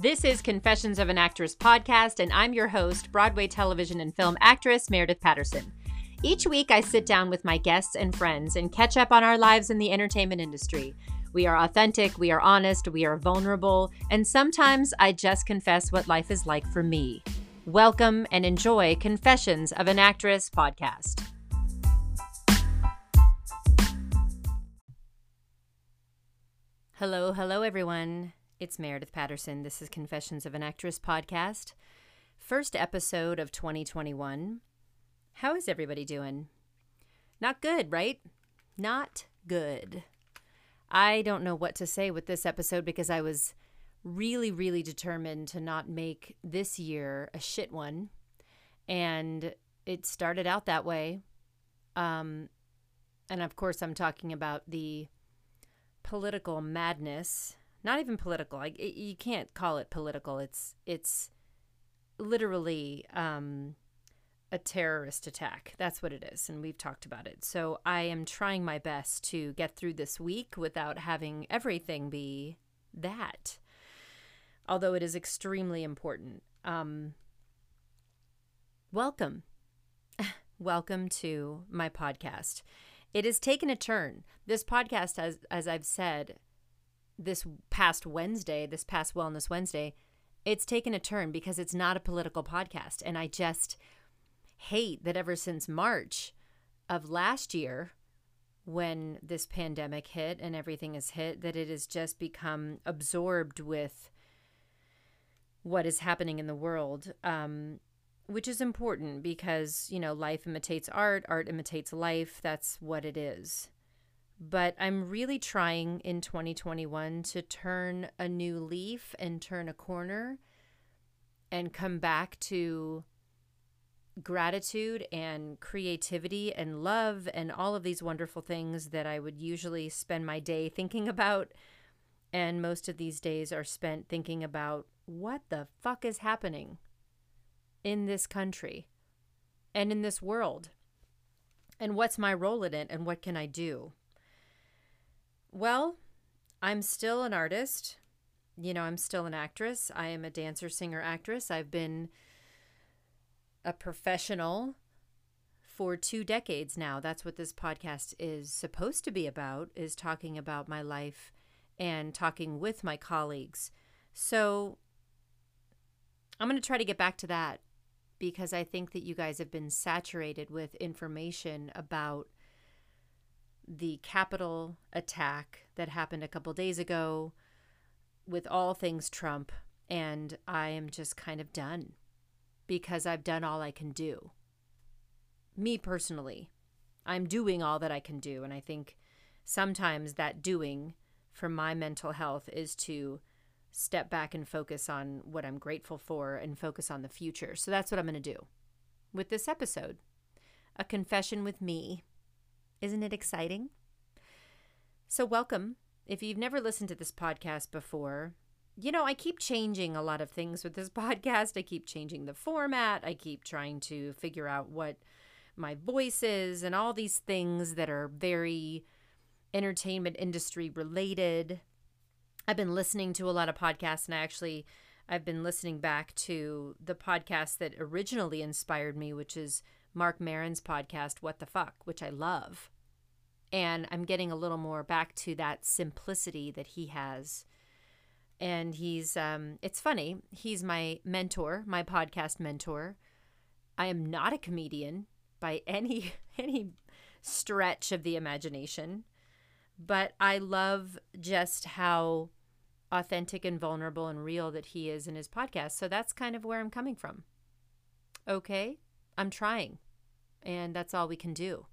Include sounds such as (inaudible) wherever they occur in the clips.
This is Confessions of an Actress podcast, and I'm your host, Broadway television and film actress Meredith Patterson. Each week, I sit down with my guests and friends and catch up on our lives in the entertainment industry. We are authentic, we are honest, we are vulnerable, and sometimes I just confess what life is like for me. Welcome and enjoy Confessions of an Actress podcast. Hello, hello, everyone. It's Meredith Patterson. This is Confessions of an Actress podcast. First episode of 2021. How is everybody doing? Not good, right? Not good. I don't know what to say with this episode because I was really, really determined to not make this year a shit one. And it started out that way. Um, and of course, I'm talking about the political madness not even political. Like you can't call it political. It's it's literally um, a terrorist attack. That's what it is, and we've talked about it. So I am trying my best to get through this week without having everything be that. Although it is extremely important. Um, welcome. (laughs) welcome to my podcast. It has taken a turn. This podcast, as as I've said, this past Wednesday, this past Wellness Wednesday, it's taken a turn because it's not a political podcast. And I just hate that ever since March of last year, when this pandemic hit and everything is hit, that it has just become absorbed with what is happening in the world. Um, which is important because, you know, life imitates art, art imitates life. That's what it is. But I'm really trying in 2021 to turn a new leaf and turn a corner and come back to gratitude and creativity and love and all of these wonderful things that I would usually spend my day thinking about. And most of these days are spent thinking about what the fuck is happening in this country and in this world. And what's my role in it and what can I do? Well, I'm still an artist. You know, I'm still an actress. I am a dancer, singer, actress. I've been a professional for two decades now. That's what this podcast is supposed to be about is talking about my life and talking with my colleagues. So I'm going to try to get back to that because I think that you guys have been saturated with information about the Capitol attack that happened a couple days ago with all things Trump. And I am just kind of done because I've done all I can do. Me personally, I'm doing all that I can do. And I think sometimes that doing for my mental health is to step back and focus on what I'm grateful for and focus on the future. So that's what I'm going to do with this episode a confession with me isn't it exciting? So, welcome. If you've never listened to this podcast before, you know, I keep changing a lot of things with this (laughs) podcast. I keep changing the format. I keep trying to figure out what my voice is and all these things that are very entertainment industry related. I've been listening to a lot of podcasts and I actually I've been listening back to the podcast that originally inspired me, which is Marc Maron's podcast, What the Fuck, which I love. And I'm getting a little more back to that simplicity that he has. And he's, um, it's funny, he's my mentor, my podcast mentor. I am not a comedian by (laughs) any any stretch of the imagination, but I love just how authentic and vulnerable and real that he is in his podcast. So that's kind of where I'm coming from. Okay? I'm trying. And that's all we can do.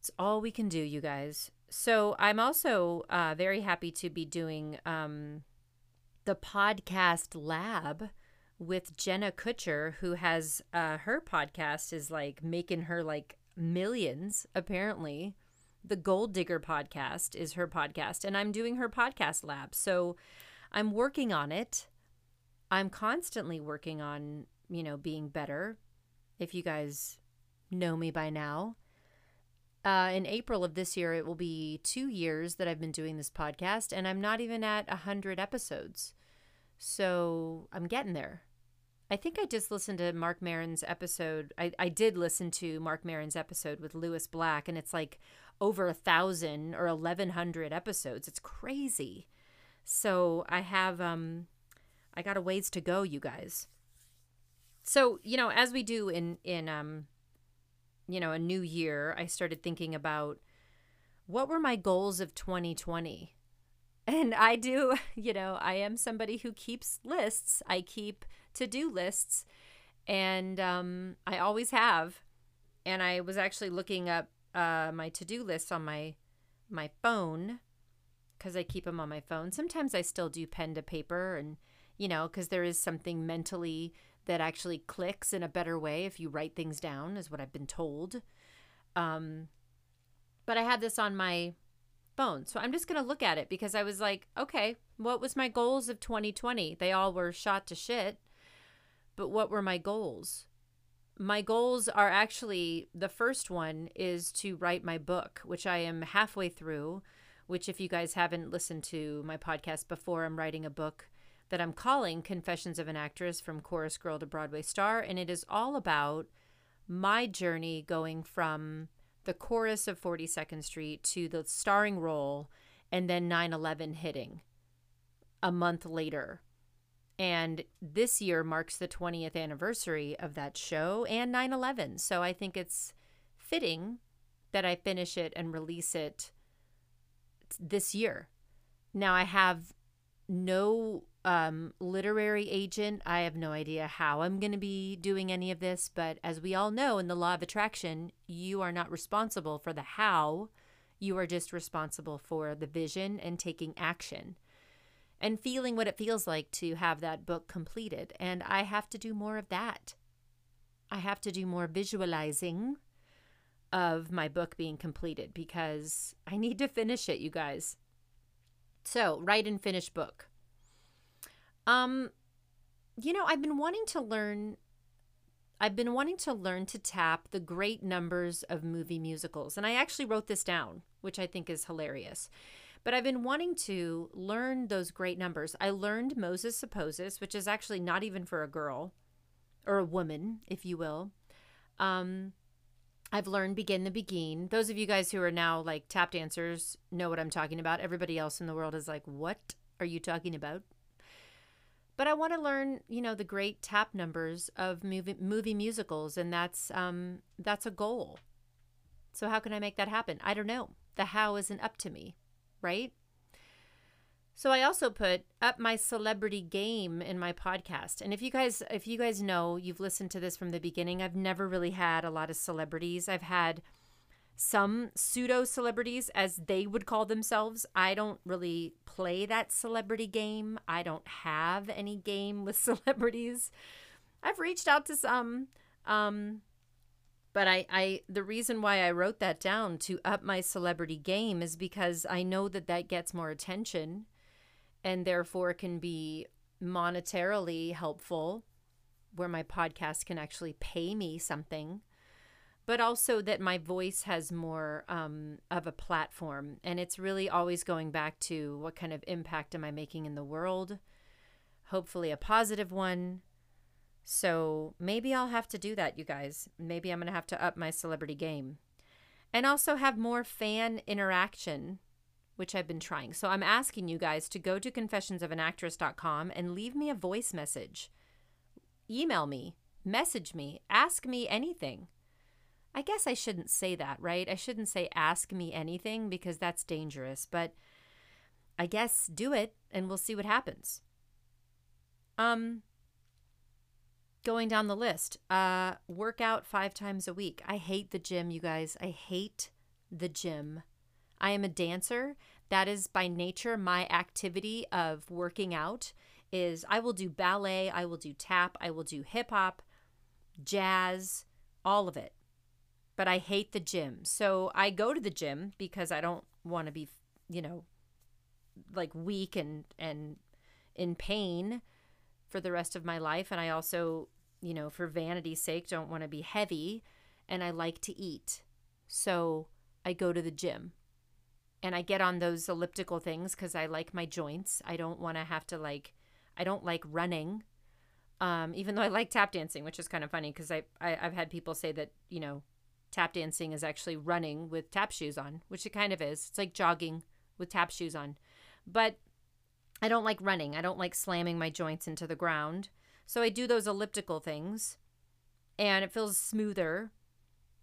It's all we can do, you guys. So I'm also uh, very happy to be doing um, the podcast lab with Jenna Kutcher, who has uh, her podcast is like making her like millions, apparently. The Goal Digger podcast is her podcast, and I'm doing her podcast lab. So I'm working on it. I'm constantly working on, you know, being better, if you guys know me by now. Uh, in April of this year, it will be two years that I've been doing this podcast, and I'm not even at 100 episodes. So I'm getting there. I think I just listened to Marc Maron's episode. I, I did listen to Marc Maron's episode with Lewis Black, and it's like over a thousand or eleven hundred episodes. It's crazy. So I have um I got a ways to go, you guys. So, you know, as we do in in um you know, a new year, I started thinking about what were my goals of 2020? And I do, (laughs) you know, I am somebody who keeps lists. I keep to do lists, and um, I always have. And I was actually looking up uh, my to do lists on my my phone because I keep them on my phone. Sometimes I still do pen to paper, and you know, because there is something mentally that actually clicks in a better way if you write things down, is what I've been told. Um, but I had this on my phone. So I'm just going to look at it because I was like, okay, what was my goals of 2020? They all were shot to shit. But what were my goals? My goals are actually the first one is to write my book, which I am halfway through. Which, if you guys haven't listened to my podcast before, I'm writing a book that I'm calling Confessions of an Actress from Chorus Girl to Broadway Star. And it is all about my journey going from the chorus of 42nd Street to the starring role and then 9 11 hitting a month later. And this year marks the 20th anniversary of that show and 9 11. So I think it's fitting that I finish it and release it this year. Now I have no um, literary agent. I have no idea how I'm going to be doing any of this, but as we all know in the law of attraction, you are not responsible for the how. You are just responsible for the vision and taking action and feeling what it feels like to have that book completed. And I have to do more of that. I have to do more visualizing of my book being completed because I need to finish it, you guys. So, write and finish book. Um, you know, I've been wanting to learn. I've been wanting to learn to tap the great numbers of movie musicals. And I actually wrote this down, which I think is hilarious. But I've been wanting to learn those great numbers. I learned Moses Supposes, which is actually not even for a girl or a woman, if you will. Um, I've learned Begin the Beguine. Those of you guys who are now like tap dancers know what I'm talking about. Everybody else in the world is like, what are you talking about? But I want to learn, you know, the great tap numbers of movie movie musicals, and that's um, that's a goal. So how can I make that happen? I don't know. The how isn't up to me, right? So I also put up my celebrity game in my podcast. And if you guys if you guys know, you've listened to this from the beginning, I've never really had a lot of celebrities. I've had some pseudo celebrities, as they would call themselves. I don't really play that celebrity game. I don't have any game with (laughs) celebrities. I've reached out to some, um, but I, I, the reason why I wrote that down to up my celebrity game is because I know that that gets more attention, and therefore can be monetarily helpful, where my podcast can actually pay me something but also that my voice has more um, of a platform. And it's really always going back to what kind of impact am I making in the world? Hopefully, a positive one. So maybe I'll have to do that, you guys. Maybe I'm going to have to up my celebrity game. And also have more fan interaction, which I've been trying. So I'm asking you guys to go to confessionsofanactress.com and leave me a voice message. Email me, message me, ask me anything. I guess I shouldn't say that, right? I shouldn't say ask me anything because that's dangerous, but I guess do it and we'll see what happens. Um going down the list. Uh work out 5 times a week. I hate the gym, you guys. I hate the gym. I am a dancer. That is by nature my activity of working out is I will do ballet, I will do tap, I will do hip hop, jazz, all of it but I hate the gym. So I go to the gym because I don't want to be, you know, like weak and and in pain for the rest of my life and I also, you know, for vanity's sake don't want to be heavy and I like to eat. So I go to the gym. And I get on those elliptical things cuz I like my joints. I don't want to have to like I don't like running. Um, even though I like tap dancing, which is kind of funny because I, I I've had people say that you know tap dancing is actually running with tap shoes on, which it kind of is. It's like jogging with tap shoes on. But I don't like running. I don't like slamming my joints into the ground. So I do those elliptical things and it feels smoother.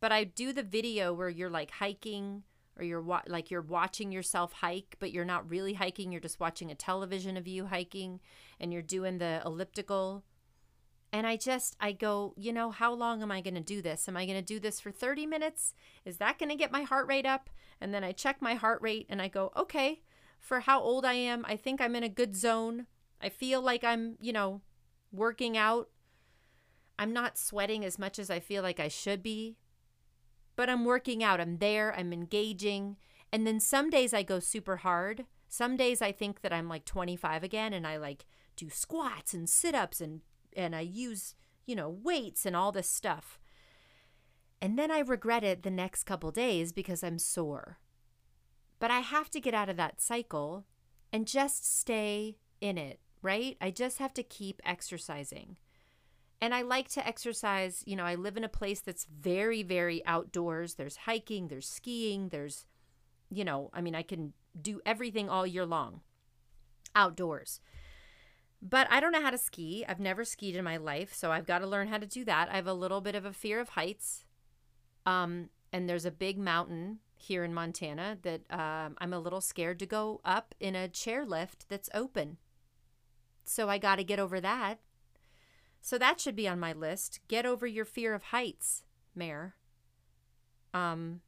But I do the video where you're like hiking or you're wa- like you're watching yourself hike, but you're not really hiking. You're just watching a television of you hiking and you're doing the elliptical and I just, I go, you know, how long am I going to do this? Am I going to do this for 30 minutes? Is that going to get my heart rate up? And then I check my heart rate and I go, okay, for how old I am, I think I'm in a good zone. I feel like I'm, you know, working out. I'm not sweating as much as I feel like I should be, but I'm working out. I'm there, I'm engaging. And then some days I go super hard. Some days I think that I'm like 25 again and I like do squats and sit ups and and I use, you know, weights and all this stuff. And then I regret it the next couple days because I'm sore. But I have to get out of that cycle and just stay in it, right? I just have to keep exercising. And I like to exercise, you know, I live in a place that's very, very outdoors. There's hiking, there's skiing, there's, you know, I mean, I can do everything all year long outdoors. But I don't know how to ski. I've never skied in my life, so I've got to learn how to do that. I have a little bit of a fear of heights. Um, and there's a big mountain here in Montana that um, I'm a little scared to go up in a chairlift that's open. So I got to get over that. So that should be on my list. Get over your fear of heights, Mayor. Um,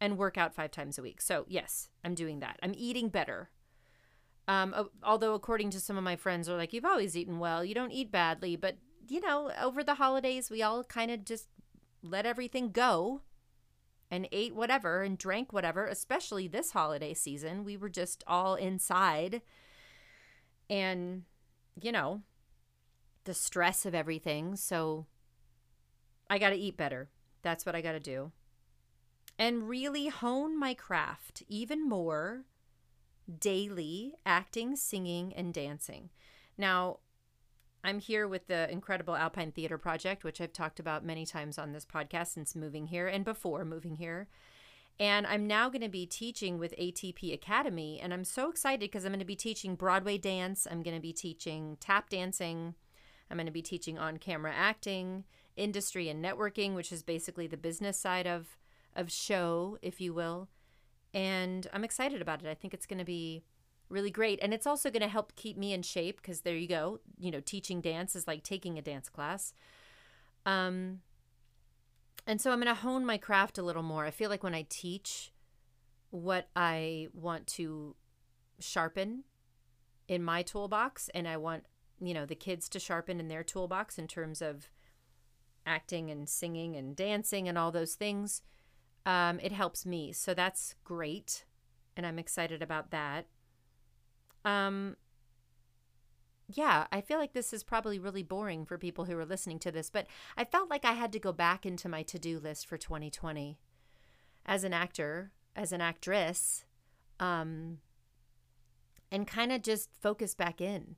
and work out five times a week. So yes, I'm doing that. I'm eating better. Um, although according to some of my friends are like, you've always eaten well, you don't eat badly, but you know, over the holidays, we all kind of just let everything go and ate whatever and drank whatever, especially this holiday season. We were just all inside and, you know, the stress of everything. So I got to eat better. That's what I got to do. And really hone my craft even more daily acting, singing, and dancing. Now, I'm here with the incredible Alpine Theater Project, which I've talked about many times on this podcast since moving here and before moving here. And I'm now going to be teaching with ATP Academy. And I'm so excited because I'm going to be teaching Broadway dance, I'm going to be teaching tap dancing, I'm going to be teaching on camera acting, industry and networking, which is basically the business side of, of show, if you will and I'm excited about it. I think it's going to be really great. And it's also going to help keep me in shape because there you go. You know, teaching dance is like taking a dance class. Um, and so I'm going to hone my craft a little more. I feel like when I teach what I want to sharpen in my toolbox, and I want, you know, the kids to sharpen in their toolbox in terms of acting and singing and dancing and all those things um, it helps me. So that's great. And I'm excited about that. Um, yeah, I feel like this is probably really boring for people who are listening to this, but I felt like I had to go back into my to do list for 2020 as an actor, as an actress, um, and kind of just focus back in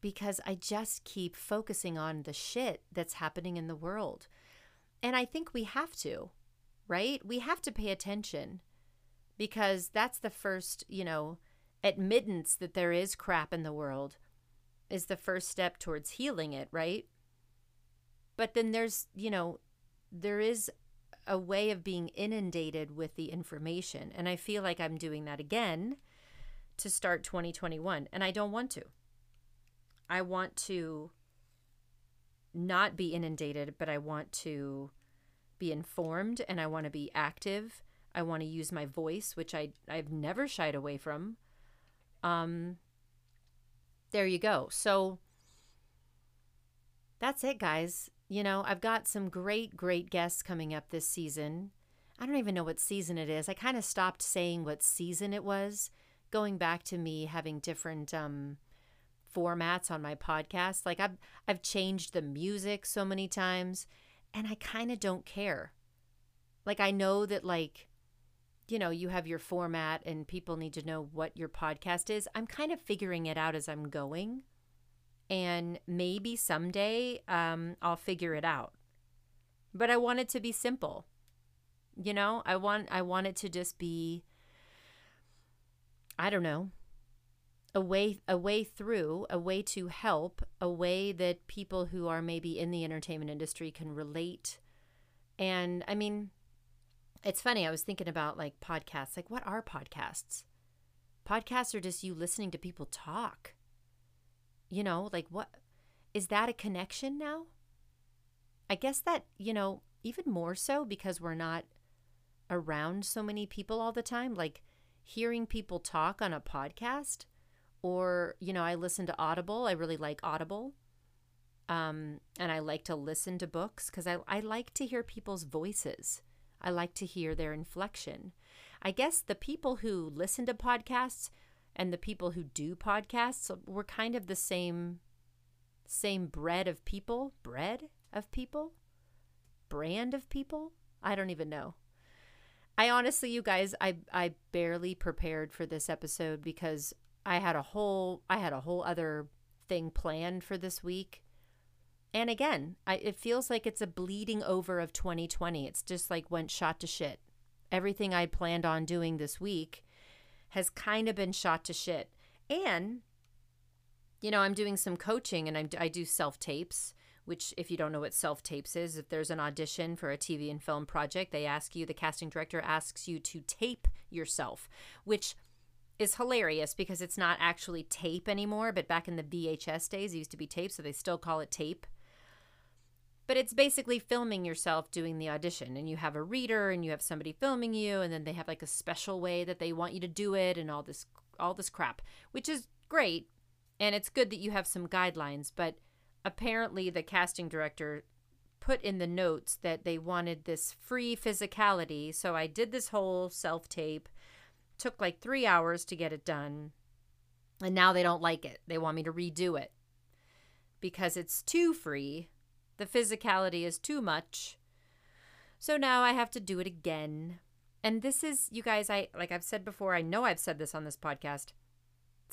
because I just keep focusing on the shit that's happening in the world. And I think we have to right? We have to pay attention because that's the first, you know, admittance that there is crap in the world is the first step towards healing it, right? But then there's, you know, there is a way of being inundated with the information. And I feel like I'm doing that again to start 2021. And I don't want to. I want to not be inundated, but I want to be informed and I want to be active. I want to use my voice, which I I've never shied away from. Um there you go. So that's it, guys. You know, I've got some great, great guests coming up this season. I don't even know what season it is. I kind of stopped saying what season it was, going back to me having different um, formats on my podcast. Like I've I've changed the music so many times and I kind of don't care. Like, I know that, like, you know, you have your format and people need to know what your podcast is. I'm kind of figuring it out as I'm going. and maybe someday um, I'll figure it out. But I want it to be simple. You know, I want I want it to just be I don't know, a way a way through, a way to help, a way that people who are maybe in the entertainment industry can relate. And I mean, it's funny, I was thinking about like podcasts. Like what are podcasts? Podcasts are just you listening to people talk. You know, like what is that a connection now? I guess that, you know, even more so because we're not around so many people all the time, like hearing people talk on a podcast or, you know, I listen to Audible. I really like Audible. Um, and I like to listen to books because I, I like to hear people's voices. I like to hear their inflection. I guess the people who listen to podcasts and the people who do podcasts were kind of the same same bread of people, bread of people, brand of people. I don't even know. I honestly, you guys, I I barely prepared for this episode because I had a whole I had a whole other thing planned for this week. And again, I, it feels like it's a bleeding over of 2020. It's just like went shot to shit. Everything I planned on doing this week has kind of been shot to shit. And you know, I'm doing some coaching and I'm, I do self tapes, which, if you don't know what self tapes is, if there's an audition for a TV and film project, they ask you, the casting director asks you to tape yourself, which is hilarious because it's not actually tape anymore. But back in the VHS days, it used to be tape, so they still call it tape. But it's basically filming yourself doing the audition, and you have a reader, and you have somebody filming you, and then they have like a special way that they want you to do it, and all this all this crap, which is great and it's good that you have some guidelines, but apparently the casting director put in the notes that they wanted this free physicality. So I did this whole self tape. Took like three hours to get it done. And now they don't like it. They want me to redo it because it's too free. The physicality is too much. So now I have to do it again. And this is, you guys, I like I've said before, I know I've said this on this podcast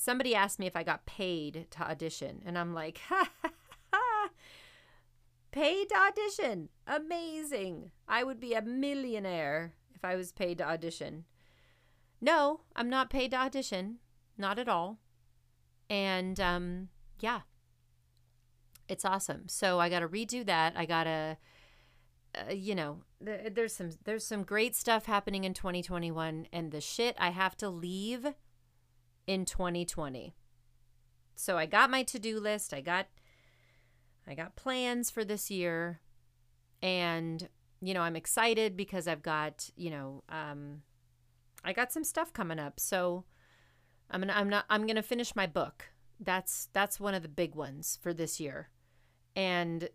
somebody asked me if I got paid to audition, and I'm like, ha, ha, ha, paid to audition. Amazing. I would be a millionaire if I was paid to audition. No, I'm not paid to audition. Not at all. And um, yeah, it's awesome. So I got to redo that. I got to, uh, you know, th- there's some there's some great stuff happening in 2021, and the shit I have to leave in 2020. So I got my to-do list. I got I got plans for this year and you know, I'm excited because I've got, you know, um I got some stuff coming up. So I'm to I'm not I'm to finish my book. That's that's one of the big ones for this year. And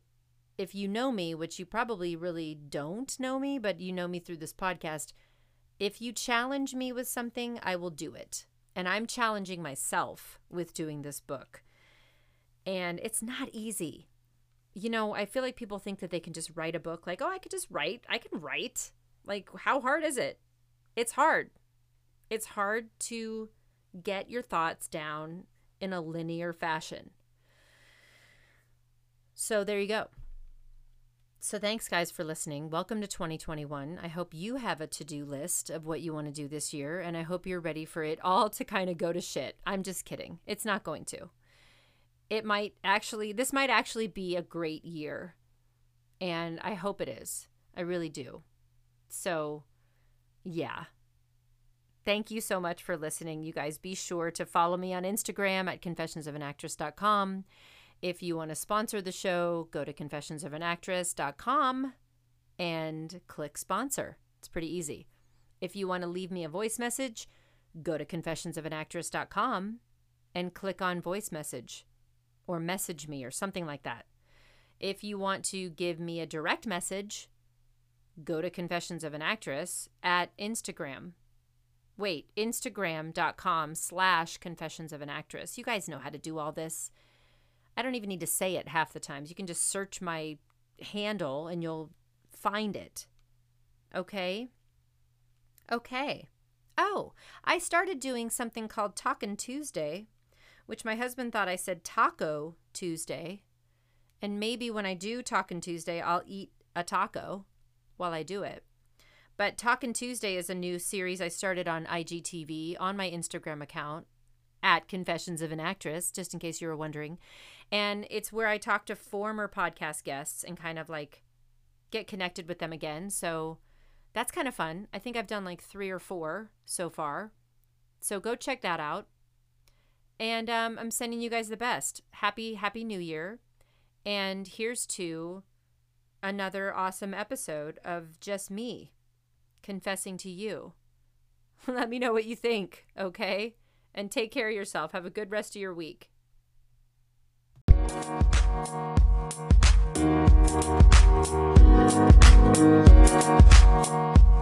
if you know me, which you probably really don't know me, but you know me through this podcast, if you challenge me with something, I will do it. And I'm challenging myself with doing this book. And it's not easy. You know, I feel like people think that they can just write a book like, oh, I could just write. I can write. Like, how hard is it? It's hard. It's hard to get your thoughts down in a linear fashion. So there you go. So, thanks, guys, for listening. Welcome to 2021. I hope you have a to do list of what you want to do this year, and I hope you're ready for it all to kind of go to shit. I'm just kidding. It's not going to. It might actually, this might actually be a great year, and I hope it is. I really do. So, yeah. Thank you so much for listening. You guys be sure to follow me on Instagram at confessionsofanactress.com. If you want to sponsor the show, go to confessionsofanactress.com and click sponsor. It's pretty easy. If you want to leave me a voice message, go to confessionsofanactress.com and click on voice message or message me or something like that. If you want to give me a direct message, go to Confessions of an Actress at Instagram. Wait, Instagram.com slash Confessions of an Actress. You guys know how to do all this. I don't even need to say it half the times. You can just search my handle and you'll find it. Okay? Okay. Oh, I started doing something called Talkin' Tuesday, which my husband thought I said Taco Tuesday. And maybe when I do Talkin' Tuesday, I'll eat a taco while I do it. But Talkin' Tuesday is a new series I started on IGTV on my Instagram account at Confessions of an Actress, just in case you were wondering. And it's where I talk to former podcast guests and kind of like get connected with them again. So that's kind of fun. I think I've done like three or four so far. So go check that out. And um, I'm sending you guys the best. Happy, happy new year. And here's to another awesome episode of just me confessing to you. (laughs) Let me know what you think, okay? And take care of yourself. Have a good rest of your week. Thank you.